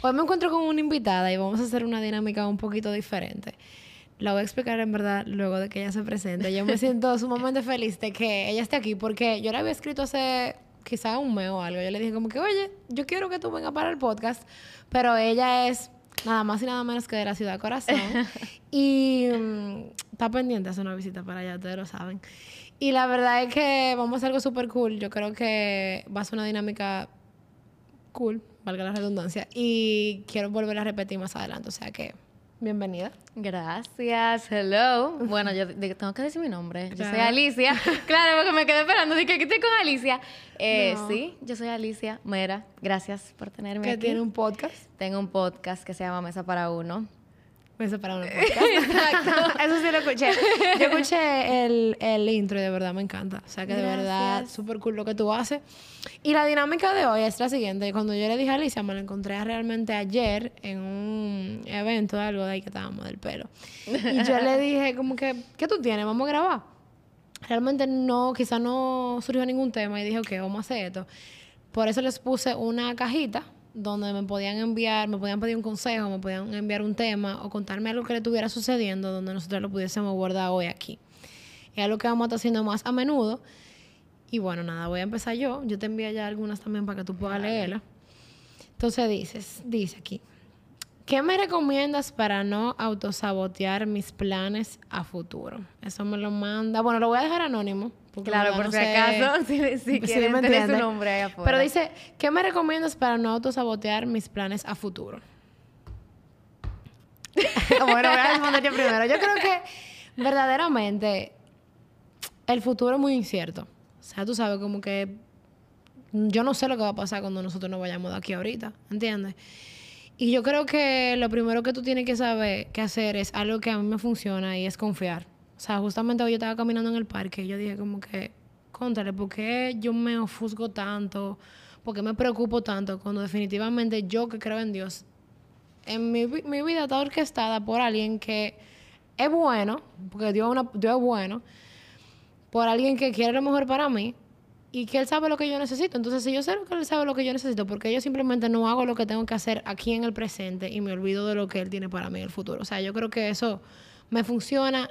Hoy me encuentro con una invitada y vamos a hacer una dinámica un poquito diferente. La voy a explicar en verdad luego de que ella se presente. Yo me siento sumamente feliz de que ella esté aquí porque yo la había escrito hace quizá un mes o algo. Yo le dije como que, oye, yo quiero que tú vengas para el podcast, pero ella es nada más y nada menos que de la ciudad Corazón. y mm, está pendiente de hacer una visita para allá, ustedes lo saben. Y la verdad es que vamos a hacer algo súper cool. Yo creo que va a ser una dinámica cool valga la redundancia, y quiero volver a repetir más adelante, o sea que bienvenida. Gracias, hello. Bueno, yo tengo que decir mi nombre. Yo soy Alicia. claro, porque me quedé esperando, dije que estoy con Alicia. Eh, Sí, yo soy Alicia Mera. Gracias por tenerme ¿Que aquí. tiene un podcast? Tengo un podcast que se llama Mesa para Uno. Mesa para Uno podcast. Eso sí lo escuché. Yo escuché el, el intro y de verdad me encanta. O sea que de verdad, súper cool lo que tú haces. Y la dinámica de hoy es la siguiente. Cuando yo le dije a Alicia, me la encontré realmente ayer en un evento de algo de ahí que estábamos del pelo. Y yo le dije como que, ¿qué tú tienes? Vamos a grabar. Realmente no, quizá no surgió ningún tema y dije, ok, vamos a hacer esto. Por eso les puse una cajita donde me podían enviar, me podían pedir un consejo, me podían enviar un tema o contarme algo que le estuviera sucediendo donde nosotros lo pudiésemos guardar hoy aquí. Es algo que vamos a estar haciendo más a menudo. Y bueno, nada, voy a empezar yo. Yo te envío ya algunas también para que tú puedas leerlas. Entonces dices, dice aquí, ¿qué me recomiendas para no autosabotear mis planes a futuro? Eso me lo manda. Bueno, lo voy a dejar anónimo. Claro, por si acaso, si, si quieren tener su nombre ahí afuera. Pero dice, ¿qué me recomiendas para no autosabotear mis planes a futuro? bueno, voy a responderte primero. Yo creo que verdaderamente el futuro es muy incierto. O sea, tú sabes, como que yo no sé lo que va a pasar cuando nosotros nos vayamos de aquí ahorita, ¿entiendes? Y yo creo que lo primero que tú tienes que saber que hacer es algo que a mí me funciona y es confiar. O sea, justamente hoy yo estaba caminando en el parque y yo dije como que, contale, ¿por qué yo me ofusco tanto? ¿Por qué me preocupo tanto? Cuando definitivamente yo que creo en Dios, en mi, mi vida está orquestada por alguien que es bueno, porque Dios, una, Dios es bueno, por alguien que quiere lo mejor para mí y que Él sabe lo que yo necesito. Entonces, si yo sé que Él sabe lo que yo necesito, porque yo simplemente no hago lo que tengo que hacer aquí en el presente y me olvido de lo que Él tiene para mí en el futuro. O sea, yo creo que eso me funciona,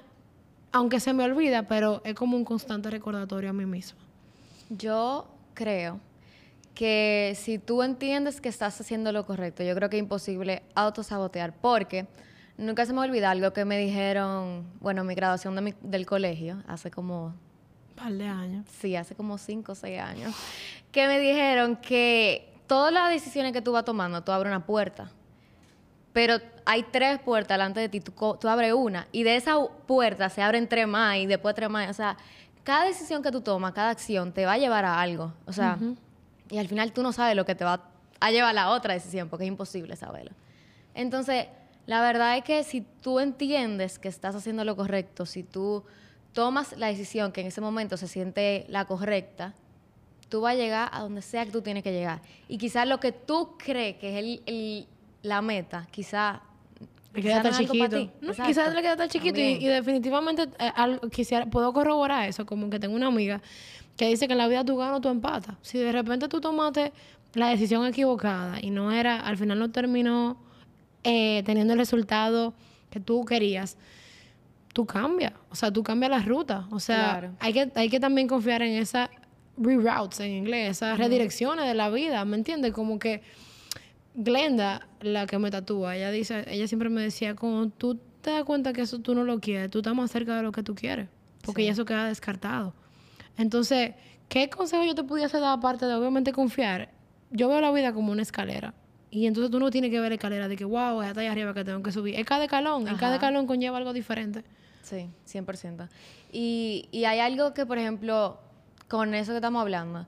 aunque se me olvida, pero es como un constante recordatorio a mí mismo. Yo creo que si tú entiendes que estás haciendo lo correcto, yo creo que es imposible autosabotear, porque nunca se me olvida algo que me dijeron, bueno, mi graduación de mi, del colegio, hace como par de años. Sí, hace como cinco o seis años. Que me dijeron que todas las decisiones que tú vas tomando, tú abres una puerta. Pero hay tres puertas delante de ti, tú, tú abres una. Y de esa puerta se abren tres más y después tres más. O sea, cada decisión que tú tomas, cada acción, te va a llevar a algo. O sea, y al final tú no sabes lo que te va a llevar a la otra decisión, porque es imposible saberlo. Entonces, la verdad es que si tú entiendes que estás haciendo lo correcto, si tú tomas la decisión que en ese momento se siente la correcta, tú vas a llegar a donde sea que tú tienes que llegar. Y quizás lo que tú crees que es el, la meta, quizás... Le queda tan chiquito. quizás le queda tan chiquito y, definitivamente eh, quisiera, puedo corroborar eso, como que tengo una amiga que dice que en la vida tú ganas o tú empatas. Si de repente tú tomaste la decisión equivocada y no era, al final no terminó eh, teniendo el resultado que tú querías, tú cambias, o sea, tú cambias la ruta. O sea, hay, que, hay que también confiar en esas reroutes en inglés, esas redirecciones de la vida, ¿me entiendes? Como que Glenda, la que me tatúa, ella dice, ella siempre me decía, como tú te das cuenta que eso tú no lo quieres, tú estás más cerca de lo que tú quieres, porque ya eso queda descartado. Entonces, ¿qué consejo yo te pudiese dar aparte de obviamente confiar? Yo veo la vida como una escalera. Y entonces tú no tienes que ver la escalera de que, wow, es hasta allá arriba que tengo que subir. Es cada escalón, cada escalón conlleva algo diferente. Sí, 100%. Y, y hay algo que, por ejemplo, con eso que estamos hablando,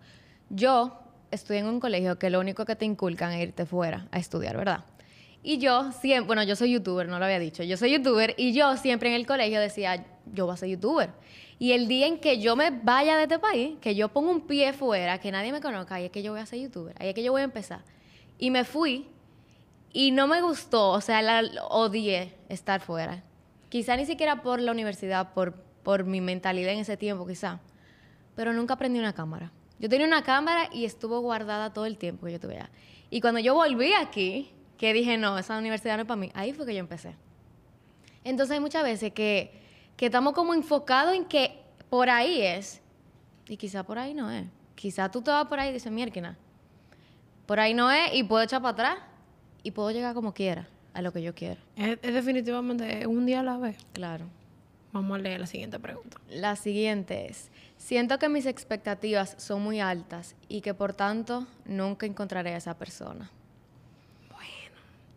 yo estoy en un colegio que lo único que te inculcan es irte fuera a estudiar, ¿verdad? Y yo siempre, bueno, yo soy youtuber, no lo había dicho, yo soy youtuber y yo siempre en el colegio decía, yo voy a ser youtuber. Y el día en que yo me vaya de este país, que yo ponga un pie fuera, que nadie me conozca, ahí es que yo voy a ser youtuber, ahí es que yo voy a empezar. Y me fui y no me gustó, o sea, la, odié estar fuera. Quizá ni siquiera por la universidad, por, por mi mentalidad en ese tiempo, quizá. Pero nunca aprendí una cámara. Yo tenía una cámara y estuvo guardada todo el tiempo que yo tuve Y cuando yo volví aquí, que dije, no, esa universidad no es para mí, ahí fue que yo empecé. Entonces hay muchas veces que, que estamos como enfocados en que por ahí es, y quizá por ahí no es. Quizá tú te vas por ahí y dices, mierda, por ahí no es, y puedo echar para atrás, y puedo llegar como quiera, a lo que yo quiero. Es, es definitivamente un día a la vez. Claro. Vamos a leer la siguiente pregunta. La siguiente es, siento que mis expectativas son muy altas y que por tanto nunca encontraré a esa persona.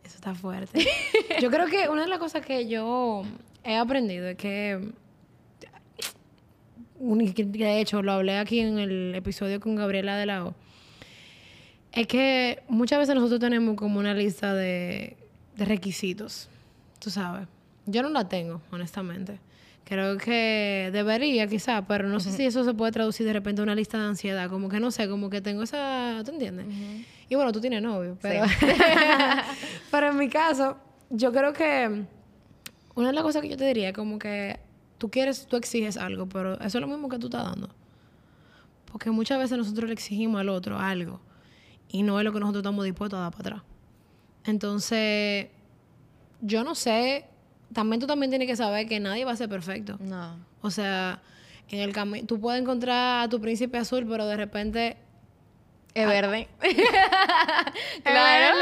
Eso está fuerte. yo creo que una de las cosas que yo he aprendido es que de hecho lo hablé aquí en el episodio con Gabriela de la O, es que muchas veces nosotros tenemos como una lista de, de requisitos, tú sabes. Yo no la tengo, honestamente. Creo que debería quizá, pero no sé si eso se puede traducir de repente a una lista de ansiedad, como que no sé, como que tengo esa, ¿tú entiendes? Y bueno, tú tienes novio, pero, pero en mi caso, yo creo que una de las cosas que yo te diría es como que tú quieres, tú exiges algo, pero eso es lo mismo que tú estás dando. Porque muchas veces nosotros le exigimos al otro algo y no es lo que nosotros estamos dispuestos a dar para atrás. Entonces, yo no sé, también tú también tienes que saber que nadie va a ser perfecto. No. O sea, en el camino, tú puedes encontrar a tu príncipe azul, pero de repente Es verde. Claro.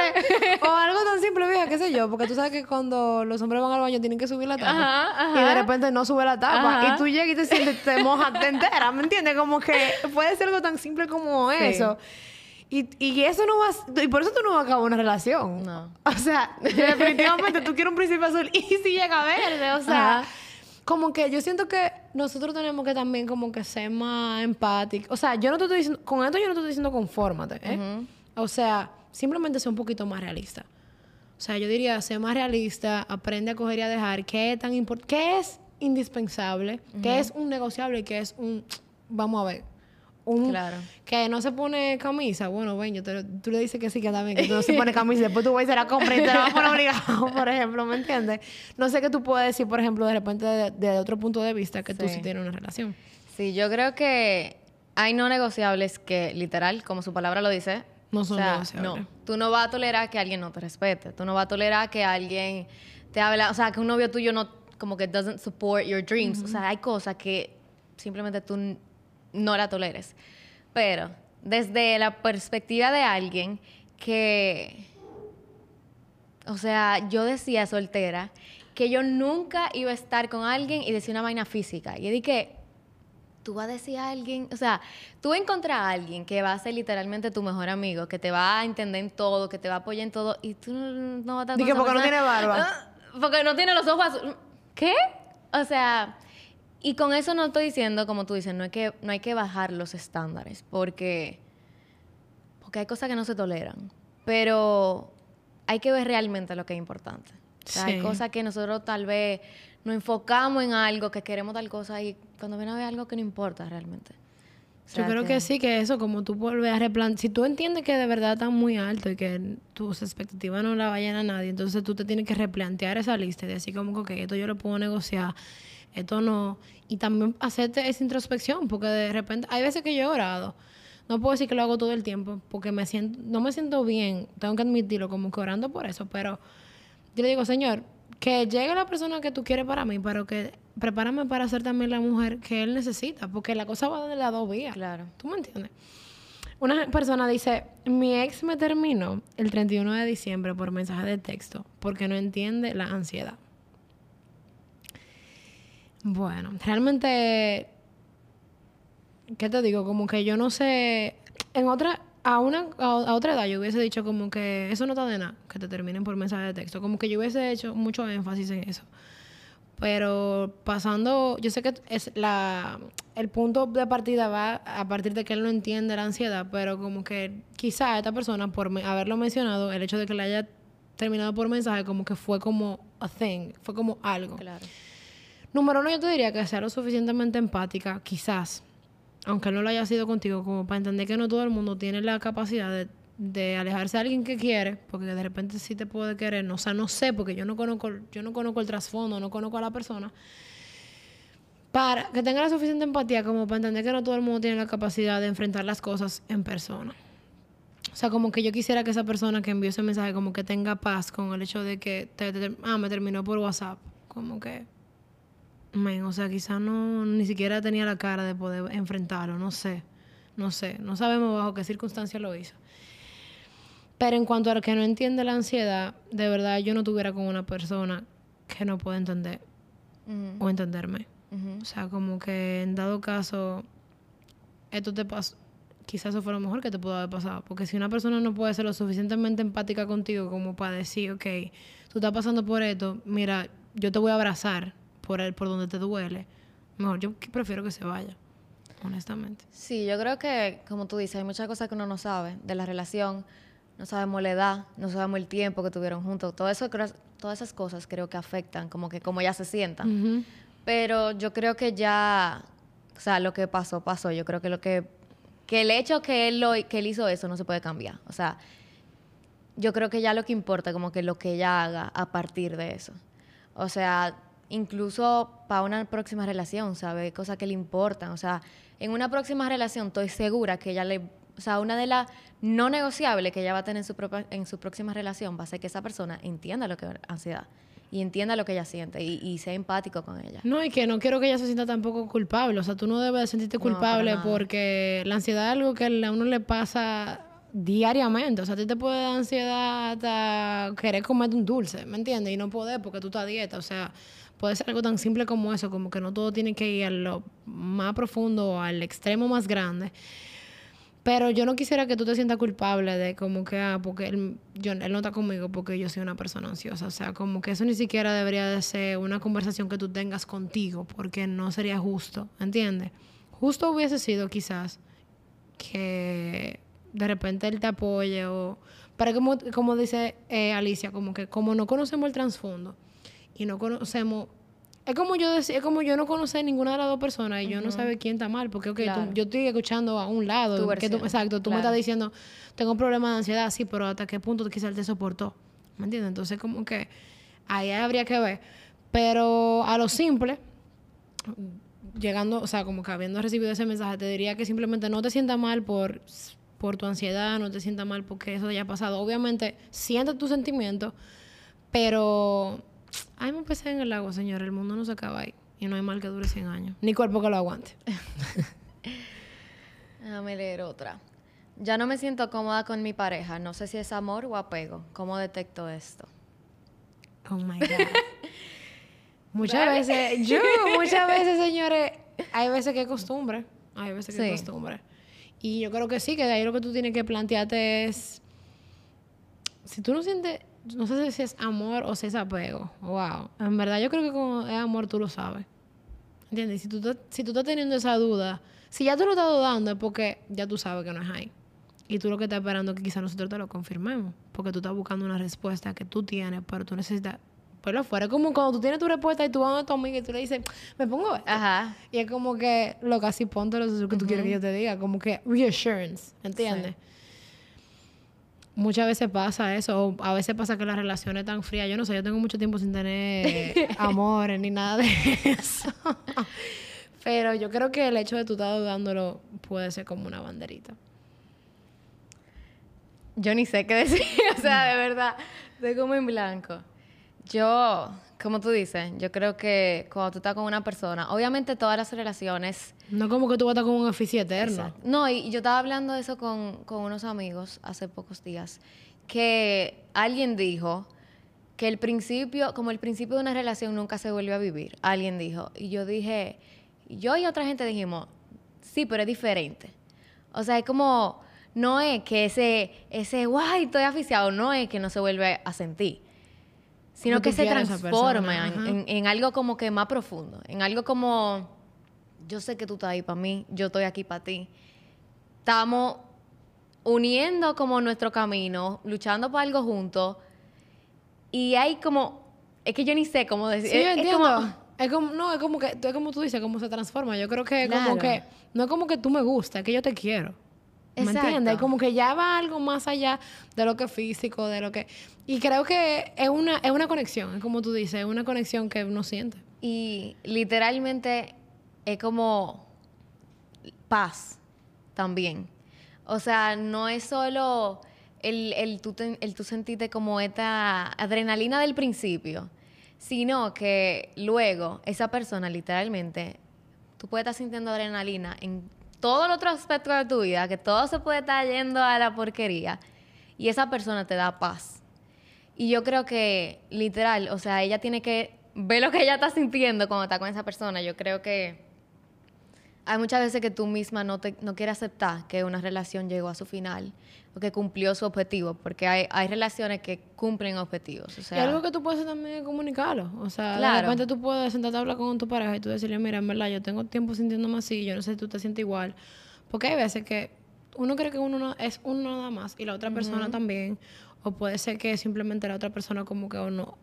o algo tan simple, vieja, qué sé yo, porque tú sabes que cuando los hombres van al baño tienen que subir la tapa. Ajá, ajá. Y de repente no sube la tapa. Ajá. Y tú llegas y te sientes, te mojas, te enteras, ¿me entiendes? Como que puede ser algo tan simple como eso. Y, y eso no va... Y por eso tú no vas a acabar una relación. No. O sea, definitivamente tú quieres un príncipe azul y si llega verde, o sea... Ajá. Como que yo siento que nosotros tenemos que también como que ser más empáticos. O sea, yo no te estoy diciendo... Con esto yo no te estoy diciendo confórmate, ¿eh? O sea, simplemente ser un poquito más realista. O sea, yo diría, ser más realista, aprende a coger y a dejar qué es tan importante, qué es indispensable, qué es un negociable y qué es un, vamos a ver, un, Claro. que no se pone camisa. Bueno, ven, yo te lo- tú le dices que sí, que también, que tú no se pone camisa después tú vas y se la compras y te la vas a poner obligado, por ejemplo, ¿me entiendes? No sé qué tú puedes decir, por ejemplo, de repente de, de otro punto de vista que tú Sí. tienes una relación. Sí, yo creo que hay no negociables que, literal, como su palabra lo dice, No son o sea, negociables. No, tú no vas a tolerar que alguien no te respete. Tú no vas a tolerar que alguien te habla, o sea, que un novio tuyo no, como que doesn't support your dreams. O sea, hay cosas que simplemente tú no la toleres. Pero desde la perspectiva de alguien que, o sea, yo decía soltera que yo nunca iba a estar con alguien y decir una vaina física. Y dije, tú vas a decir a alguien, o sea, tú encontrar a alguien que va a ser literalmente tu mejor amigo, que te va a entender en todo, que te va a apoyar en todo, y tú no, no vas a estar Di con que esa porque no persona. tiene barba. Ah, Porque no tiene los ojos azules. ¿Qué? O sea, y con eso no estoy diciendo, como tú dices, no hay que, no hay que bajar los estándares, porque, porque hay cosas que no se toleran, pero hay que ver realmente lo que es importante. O sea, Sí. Hay cosas que nosotros tal vez nos enfocamos en algo, que queremos tal cosa, y cuando viene a ver algo que no importa realmente. O sea, Yo creo que... sí, que eso, como tú vuelves a replantear, si tú entiendes que de verdad está muy alto y que tus expectativas no la vayan a nadie, entonces tú te tienes que replantear esa lista y decir como que esto yo lo puedo negociar, esto no. Y también hacerte esa introspección, porque de repente, hay veces que yo he orado. No puedo decir que lo hago todo el tiempo, porque me siento, no me siento bien, tengo que admitirlo, como que orando por eso, pero yo le digo, Señor, que llegue la persona que tú quieres para mí, pero que prepárame para ser también la mujer que él necesita, porque la cosa va de las dos vías. Claro. ¿Tú me entiendes? Una persona dice, mi ex me terminó el 31 de diciembre por mensaje de texto porque no entiende la ansiedad. Bueno, realmente, ¿qué te digo? Como que yo no sé, en otra, a una, a, otra edad yo hubiese dicho como que eso no está de nada, que te terminen por mensaje de texto, como que yo hubiese hecho mucho énfasis en eso. Pero pasando, yo sé que el punto de partida va a partir de que él no entiende la ansiedad, pero como que quizá esta persona, por haberlo mencionado, el hecho de que le haya terminado por mensaje, como que fue como a thing, fue como algo. Claro. Número uno, yo te diría que sea lo suficientemente empática, quizás, aunque no lo haya sido contigo, como para entender que no todo el mundo tiene la capacidad de, alejarse de alguien que quiere, porque de repente sí te puede querer, no, o sea, no sé, porque yo no conozco, yo no conozco el trasfondo, no conozco a la persona, para que tenga la suficiente empatía como para entender que no todo el mundo tiene la capacidad de enfrentar las cosas en persona. O sea, como que yo quisiera que esa persona que envió ese mensaje como que tenga paz con el hecho de que, te- te- ah, me terminó por WhatsApp. Como que, o sea, quizás no, ni siquiera tenía la cara de poder enfrentarlo, no sé, no sé, no sabemos bajo qué circunstancias lo hizo. Pero en cuanto a lo que no entiende la ansiedad, de verdad yo no tuviera con una persona que no puede entender o entenderme. O sea, como que en dado caso, esto te pasó, quizás eso fue lo mejor que te pudo haber pasado. Porque si una persona no puede ser lo suficientemente empática contigo como para decir, ok, tú estás pasando por esto, mira, yo te voy a abrazar por, el, por donde te duele, mejor yo prefiero que se vaya, honestamente. Sí, yo creo que, como tú dices, hay muchas cosas que uno no sabe de la relación. No sabemos la edad, no sabemos el tiempo que tuvieron juntos. Todo eso, todas esas cosas creo que afectan, como que como ya se sientan. Ujú. Pero yo creo que ya, o sea, lo que pasó, pasó. Yo creo que lo que, que el hecho que él, lo, que él hizo eso no se puede cambiar. O sea, yo creo que ya lo que importa, como que lo que ella haga a partir de eso. O sea, incluso para una próxima relación, ¿sabe? Cosas que le importan. O sea, en una próxima relación estoy segura que ella le... O sea, una de las no negociables que ella va a tener en su, propia- en su próxima relación va a ser que esa persona entienda lo que es ansiedad y entienda lo que ella siente y, y sea empático con ella. No, y que no quiero que ella se sienta tampoco culpable. O sea, tú no debes de sentirte culpable porque la ansiedad es algo que a uno le pasa diariamente. O sea, a ti te puede dar ansiedad hasta querer comerte un dulce, ¿me entiendes? Y no poder porque tú estás a dieta. O sea, puede ser algo tan simple como eso, como que no todo tiene que ir a lo más profundo o al extremo más grande. Pero yo no quisiera que tú te sientas culpable de como que, ah, porque él, él no está conmigo porque yo soy una persona ansiosa. O sea, como que eso ni siquiera debería de ser una conversación que tú tengas contigo, porque no sería justo, ¿entiendes? Justo hubiese sido quizás que de repente él te apoye o... Pero como, como dice eh, Alicia, como que como no conocemos el trasfondo y no conocemos... Es como yo decía, es como yo no conocer ninguna de las dos personas y yo no saber quién está mal, porque ok, tú- yo estoy escuchando a un lado, que tú- exacto, tú me estás diciendo, tengo un problema de ansiedad, sí, pero hasta qué punto quizás te soportó, ¿me entiendes? Entonces como que ahí habría que ver, pero a lo simple, llegando, o sea, como que habiendo recibido ese mensaje, te diría que simplemente no te sientas mal por, por tu ansiedad, no te sientas mal porque eso haya pasado. Obviamente, siente tus sentimientos, pero ay, me pesé en el lago, señor. El mundo no se acaba ahí. Y no hay mal que dure 100 años. Ni cuerpo que lo aguante. Déjame leer otra. Ya no me siento cómoda con mi pareja. No sé si es amor o apego. ¿Cómo detecto esto? Oh my God. muchas veces, yo, muchas veces, señores, hay veces que es costumbre. Hay veces que Sí. es costumbre. Y yo creo que sí, que de ahí lo que tú tienes que plantearte es. Si tú no sientes. No sé si es amor o si es apego. Wow. En verdad, yo creo que como es amor, tú lo sabes. ¿Entiendes? Si tú, estás- si tú estás teniendo esa duda, si ya tú lo estás dudando, es porque ya tú sabes que no es ahí. Y tú lo que estás esperando es que quizás nosotros te lo confirmemos. Porque tú estás buscando una respuesta que tú tienes, pero tú necesitas verlo afuera. Es como cuando tú tienes tu respuesta y tú vas a tu amiga y tú le dices, me pongo esto. Aja. Y es como que, lo casi ponte lo que tú quieres que yo te diga. Como que reassurance, ¿entiendes? Muchas veces pasa eso, o a veces pasa que las relaciones están frías. Yo no sé, yo tengo mucho tiempo sin tener amores ni nada de eso. Pero yo creo que el hecho de tú estar dudándolo puede ser como una banderita. Yo ni sé qué decir. o sea, de verdad. Estoy como en blanco. Yo, como tú dices, yo creo que cuando tú estás con una persona, obviamente todas las relaciones No como que tú vas a estar con un oficio eterno. Exacto. No, y yo estaba hablando de eso con, con unos amigos hace pocos días, que alguien dijo que el principio, como el principio de una relación nunca se vuelve a vivir, alguien dijo, y yo dije, yo y otra gente dijimos, sí, pero es diferente. O sea, es como, no es que ese, ese, guay, estoy aficiado, no es que no se vuelve a sentir, sino que se transforma en, en- algo como que más profundo, en algo como yo sé que tú estás ahí para mí, yo estoy aquí para ti. Estamos uniendo como nuestro camino, luchando por algo juntos. Y hay como, es que yo ni sé cómo decir. Sí, es, yo es entiendo. como- Es como, no, es como que, es como tú dices, cómo se transforma. Yo creo que es como que, no es como que tú me gustas, es que yo te quiero. ¿Me? Como que ya va algo más allá de lo que es físico, de lo que... Y creo que es una, es una conexión, es como tú dices, es una conexión que uno siente. y literalmente es como paz también. O sea, no es solo el, el, tú, ten- el tú sentirte como esta adrenalina del principio, sino que luego esa persona literalmente, tú puedes estar sintiendo adrenalina en todo el otro aspecto de tu vida, que todo se puede estar yendo a la porquería, y esa persona te da paz. Y yo creo que, literal, o sea, ella tiene que ver lo que ella está sintiendo cuando está con esa persona. Yo creo que hay muchas veces que tú misma no, te, no quieres aceptar que una relación llegó a su final o que cumplió su objetivo, porque hay, hay relaciones que cumplen objetivos. O sea, y algo que tú puedes hacer también es comunicarlo. O sea, de Claro. repente tú puedes sentarte a hablar con tu pareja y tú decirle, mira, en verdad, yo tengo tiempo sintiéndome así, yo no sé si tú te sientes igual. Porque hay veces que uno cree que uno no- es uno nada más y la otra persona también. O puede ser que simplemente la otra persona como que uno...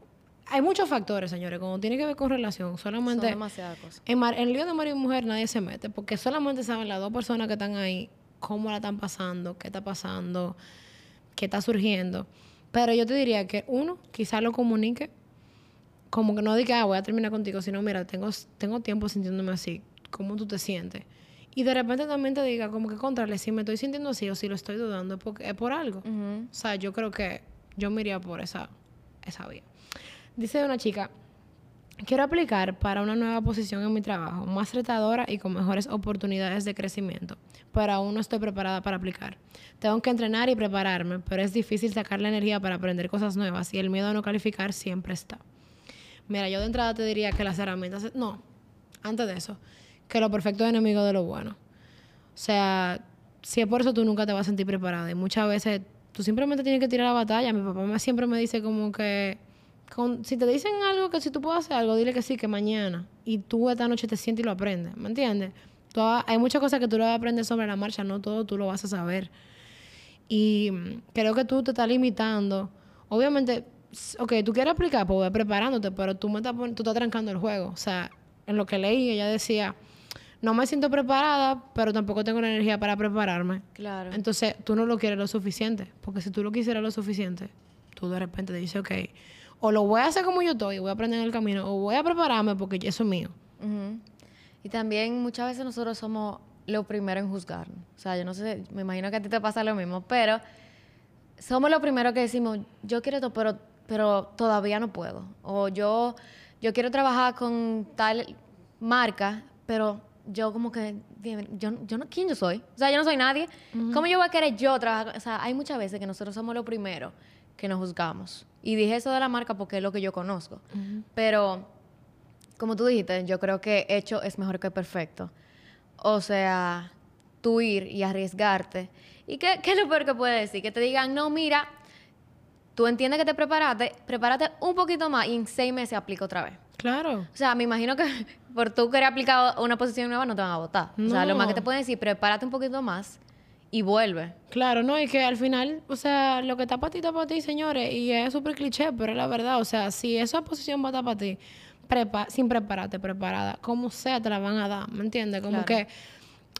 Hay muchos factores, señores, cuando tiene que ver con relación. son Solamente... demasiadas cosas. En, mar- en el lío de marido y mujer nadie se mete, porque solamente saben las dos personas que están ahí cómo la están pasando, qué está pasando, qué está surgiendo. Pero yo te diría que uno, quizás lo comunique, como que no diga, ah, voy a terminar contigo, sino, mira, tengo, tengo tiempo sintiéndome así, ¿cómo tú te sientes? Y de repente también te diga, como que, contrale, si me estoy sintiendo así o si lo estoy dudando, es, porque, es por algo. O sea, yo creo que yo me iría por esa, esa vía. Dice una chica, quiero aplicar para una nueva posición en mi trabajo, más retadora y con mejores oportunidades de crecimiento, pero aún no estoy preparada para aplicar. Tengo que entrenar y prepararme, pero es difícil sacar la energía para aprender cosas nuevas y el miedo a no calificar siempre está. Mira, yo de entrada te diría que las herramientas... No, antes de eso, que lo perfecto es enemigo de lo bueno. O sea, si es por eso tú nunca te vas a sentir preparada. Y muchas veces tú simplemente tienes que tirar la batalla. Mi papá siempre me dice como que... con- si te dicen algo, que si tú puedes hacer algo, dile que sí, que mañana. Y tú esta noche te sientes y lo aprendes. ¿Me entiendes? Hay muchas cosas que tú lo vas a aprender sobre la marcha. No todo tú lo vas a saber. Y creo que tú te estás limitando. Obviamente, ok, tú quieres aplicar, pues ve preparándote, pero tú, me estás, tú estás trancando el juego. O sea, en lo que leí, ella decía, no me siento preparada, pero tampoco tengo la energía para prepararme. Claro. Entonces, tú no lo quieres lo suficiente. Porque si tú lo quisieras lo suficiente, tú de repente te dices, ok, o lo voy a hacer como yo estoy, voy a aprender en el camino, o voy a prepararme porque eso es mío. Y también muchas veces nosotros somos lo primero en juzgar. O sea, yo no sé, me imagino que a ti te pasa lo mismo, pero somos lo primero que decimos, yo quiero esto, pero, pero todavía no puedo. O yo, yo quiero trabajar con tal marca, pero yo como que, yo, yo no, ¿quién yo soy? O sea, yo no soy nadie. ¿Cómo yo voy a querer yo trabajar? con- O sea, hay muchas veces que nosotros somos lo primero que nos juzgamos. Y dije eso de la marca porque es lo que yo conozco. Pero como tú dijiste, yo creo que hecho es mejor que perfecto. O sea, tú ir y arriesgarte. ¿Y qué, qué es lo peor que puede decir? Que te digan, no, mira, tú entiendes que te preparaste, prepárate un poquito más y en seis meses aplica otra vez. Claro. O sea, me imagino que por tú querer aplicar una posición nueva no te van a votar. O sea, lo más que te pueden decir, prepárate un poquito más y vuelve. Claro, no, y que al final, o sea, lo que está para ti, está para ti, señores, y es súper cliché, pero es la verdad, o sea, si esa posición va a estar para ti, prepa sin prepararte, preparada, como sea, te la van a dar, ¿me entiendes? Como Claro. que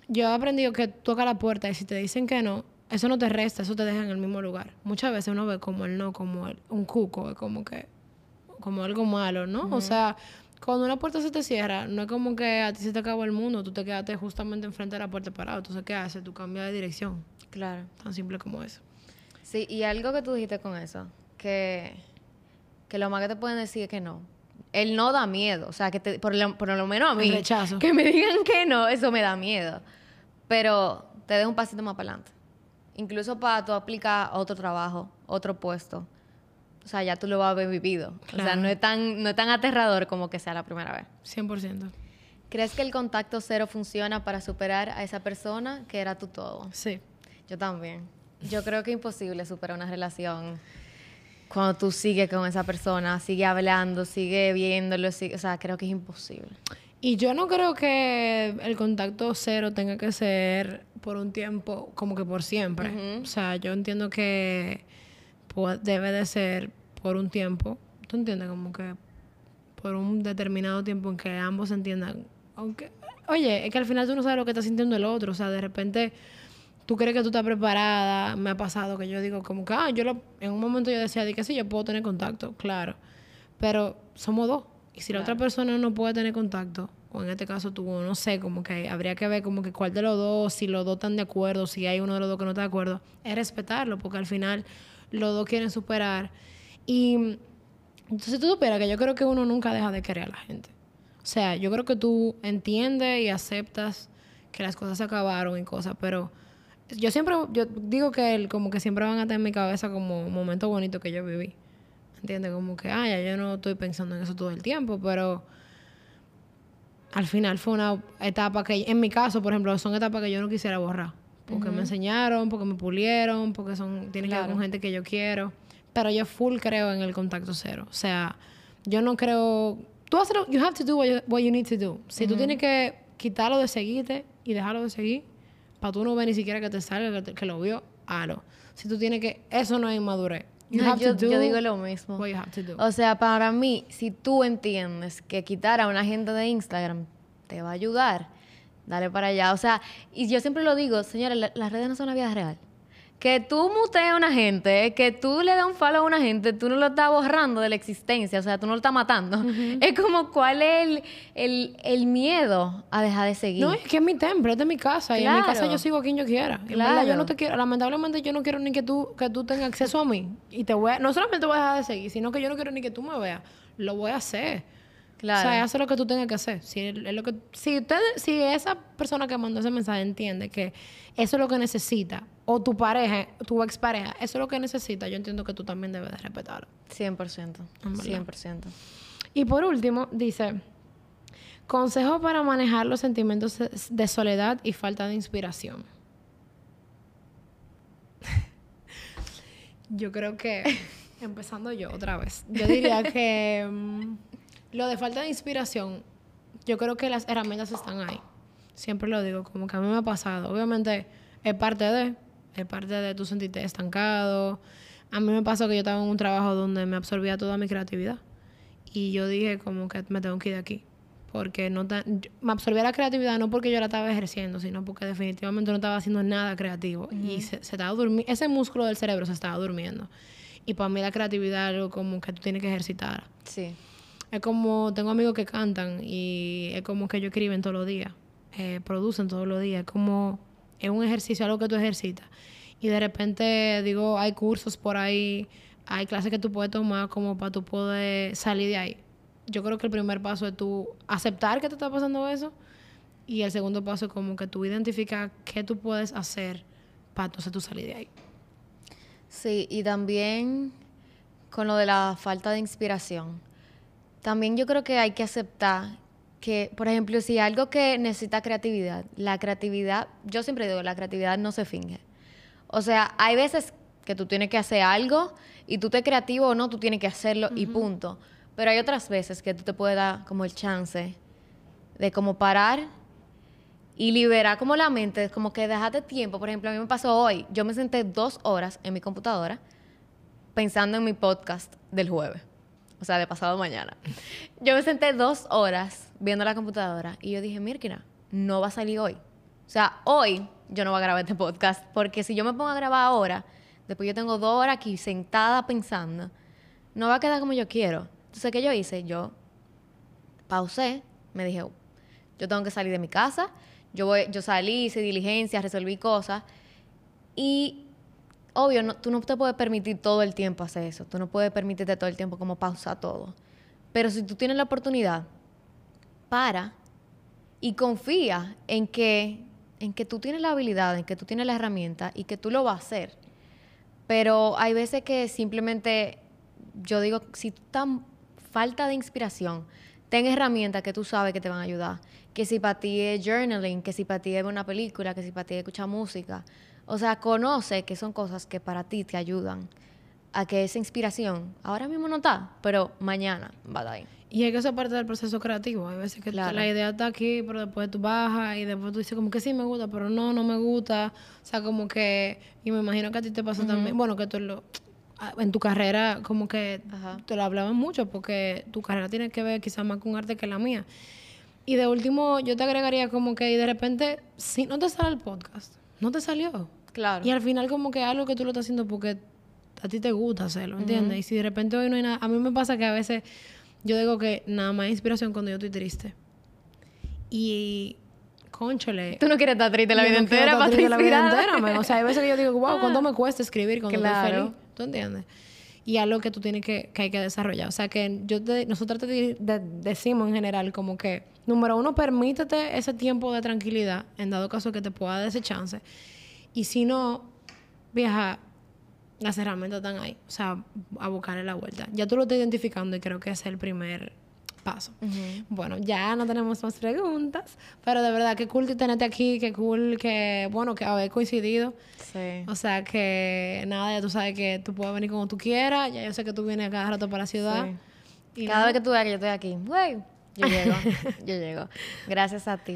yo he aprendido que toca la puerta y si te dicen que no, eso no te resta, eso te deja en el mismo lugar. Muchas veces uno ve como el no, como el- un cuco, como que, como algo malo, ¿no? O sea, cuando una puerta se te cierra, no es como que a ti se te acabó el mundo, tú te quedaste justamente enfrente de la puerta parado, entonces, ¿qué haces? Tú cambias de dirección. Claro. Tan simple como eso. Sí, y algo que tú dijiste con eso, que, que lo más que te pueden decir es que no. El no da miedo, o sea, que te- por, lo, por lo menos a mí, El rechazo. que me digan que no, eso me da miedo. Pero te dejo un pasito más para adelante. Incluso para tú aplicar otro trabajo, otro puesto. O sea, ya tú lo vas a haber vivido. O sea, no es, tan, no es tan aterrador como que sea la primera vez. 100%. ¿Crees que el contacto cero funciona para superar a esa persona que era tu todo? Sí. Yo también. Yo creo que es imposible superar una relación cuando tú sigues con esa persona, sigue hablando, sigue viéndolo, sigue- o sea, creo que es imposible. Y yo no creo que el contacto cero tenga que ser por un tiempo, como que por siempre. O sea, yo entiendo que debe de ser por un tiempo. ¿Tú entiendes? Como que por un determinado tiempo en que ambos entiendan. Aunque, oye, es que al final tú no sabes lo que está sintiendo el otro. O sea, de repente tú crees que tú estás preparada. Me ha pasado que yo digo como que, ah, yo lo, en un momento yo decía, di que sí, yo puedo tener contacto, claro. Pero somos dos. Y si la otra persona no puede tener contacto, o en este caso tú, no sé, como que habría que ver como que cuál de los dos, si los dos están de acuerdo, si hay uno de los dos que no está de acuerdo, es respetarlo, porque al final los dos quieren superar. Y entonces tú supieras que yo creo que uno nunca deja de querer a la gente. O sea, yo creo que tú entiendes y aceptas que las cosas se acabaron y cosas, pero yo siempre, yo digo que él, como que siempre van a tener en mi cabeza como momentos bonitos que yo viví. ¿Entiendes? Como que, ya yo no estoy pensando en eso todo el tiempo, pero al final fue una etapa que, en mi caso, por ejemplo, son etapas que yo no quisiera borrar. Porque me enseñaron, porque me pulieron, porque son, tienen que ver con gente que yo quiero. Pero yo full creo en el contacto cero. O sea, yo no creo... Tú haces you have to do what you, need to do. Si tú tienes que quitarlo de seguirte y dejarlo de seguir, para tú no ver ni siquiera que te salga, que, lo vio, halo. Si tú tienes que... Eso no es inmadurez. yo, yo, digo lo mismo. O sea, para mí, si tú entiendes que quitar a una gente de Instagram te va a ayudar, dale para allá. O sea, y yo siempre lo digo, señores, las redes no son la vida real que tú muteas a una gente, que tú le das un follow a una gente, tú no lo estás borrando de la existencia, o sea, tú no lo estás matando. Es como cuál es el, miedo a dejar de seguir. No, es que es mi templo, es de mi casa, y en mi casa yo sigo a quien yo quiera. Claro. yo no te quiero, lamentablemente yo no quiero ni que tú, que tú tengas acceso a mí. Y te voy a, no solamente voy a dejar de seguir, sino que yo no quiero ni que tú me veas. Lo voy a hacer. Claro. O sea, hace lo que tú tengas que hacer. Si, es lo que, si, usted, si esa persona que mandó ese mensaje entiende que eso es lo que necesita, o tu pareja, tu expareja, eso es lo que necesita, yo entiendo que tú también debes de respetarlo. 100%. 100%. Y por último, dice, consejo para manejar los sentimientos de soledad y falta de inspiración. yo creo que, empezando yo otra vez, yo diría que... Lo de falta de inspiración, yo creo que las herramientas están ahí. Siempre lo digo, como que a mí me ha pasado. Obviamente es parte de, es parte de tu sentirte estancado. A mí me pasó que yo estaba en un trabajo donde me absorbía toda mi creatividad. Y yo dije como que me tengo que ir de aquí. Porque no me absorbía la creatividad no porque yo la estaba ejerciendo, sino porque definitivamente no estaba haciendo nada creativo. Y se, se estaba durmiendo, ese músculo del cerebro se estaba durmiendo. Y para mí la creatividad es algo como que tú tienes que ejercitar. Sí. Es como, tengo amigos que cantan y es como que ellos escriben todos los días, eh, producen todos los días. Es como, es un ejercicio, algo que tú ejercitas. Y de repente, digo, hay cursos por ahí, hay clases que tú puedes tomar como para tú poder salir de ahí. Yo creo que el primer paso es tú aceptar que te está pasando eso. Y el segundo paso es como que tú identificas qué tú puedes hacer para entonces tú salir de ahí. Sí, y también con lo de la falta de inspiración también yo creo que hay que aceptar que, por ejemplo, si algo que necesita creatividad, la creatividad, yo siempre digo, la creatividad no se finge. O sea, hay veces que tú tienes que hacer algo y tú te creativo o no, tú tienes que hacerlo y punto. Pero hay otras veces que tú te puedes dar como el chance de como parar y liberar como la mente, como que dejate tiempo. Por ejemplo, a mí me pasó hoy, yo me senté dos horas en mi computadora pensando en mi podcast del jueves o sea, de pasado mañana. Yo me senté dos horas viendo la computadora y yo dije, Mirkina, no va a salir hoy. O sea, hoy yo no voy a grabar este podcast porque si yo me pongo a grabar ahora, después yo tengo dos horas aquí sentada pensando, no va a quedar como yo quiero. Entonces, ¿qué yo hice? Yo pausé, me dije, yo tengo que salir de mi casa, yo, voy, yo salí, hice diligencias, resolví cosas y obvio, no, tú no te puedes permitir todo el tiempo hacer eso. Tú no puedes permitirte todo el tiempo como pausa todo. Pero si tú tienes la oportunidad, para y confía en que, en que tú tienes la habilidad, en que tú tienes la herramienta y que tú lo vas a hacer. Pero hay veces que simplemente, yo digo, si tú estás falta de inspiración, ten herramientas que tú sabes que te van a ayudar. Que si para ti es journaling, que si para ti es una película, que si para ti es escuchar música. O sea, conoce que son cosas que para ti te ayudan a que esa inspiración ahora mismo no está, pero mañana va a estar ahí. Y hay que ser parte del proceso creativo. Hay veces que la idea está aquí, pero después tú bajas y después tú dices como que sí me gusta, pero no, no me gusta. O sea, como que... Y me imagino que a ti te pasa también... Bueno, que tú lo... En tu carrera como que te lo hablaban mucho porque tu carrera tiene que ver quizás más con arte que la mía. Y de último, yo te agregaría como que y de repente, si no te sale el podcast, no te salió. Claro. Y al final como que algo que tú lo estás haciendo porque a ti te gusta hacerlo, ¿entiendes? Y si de repente hoy no hay nada... A mí me pasa que a veces yo digo que nada más inspiración cuando yo estoy triste. Y, conchole. Tú no quieres estar triste la vida no entera para estar triste la vida entera, man. O sea, hay veces que yo digo, wow, ¿cuánto me cuesta escribir cuando estoy Claro. feliz? ¿Tú entiendes? Y algo que tú tienes que, que hay que desarrollar. O sea, que yo te, nosotros te di- de- decimos en general como que, número uno, permítete ese tiempo de tranquilidad, en dado caso que te pueda dar ese chance. Y si no, vieja, las herramientas están ahí. O sea, a buscarle la vuelta. Ya tú lo estás identificando y creo que ese es el primer paso. Bueno, ya no tenemos más preguntas, pero de verdad, qué cool que tenerte aquí, qué cool que, bueno, que haber coincidido. Sí. O sea que nada, ya tú sabes que tú puedes venir como tú quieras, ya yo sé que tú vienes cada rato para la ciudad. Sí. Y Cada nada. vez que tú veas que yo estoy aquí, güey, yo llego, yo llego. Gracias a ti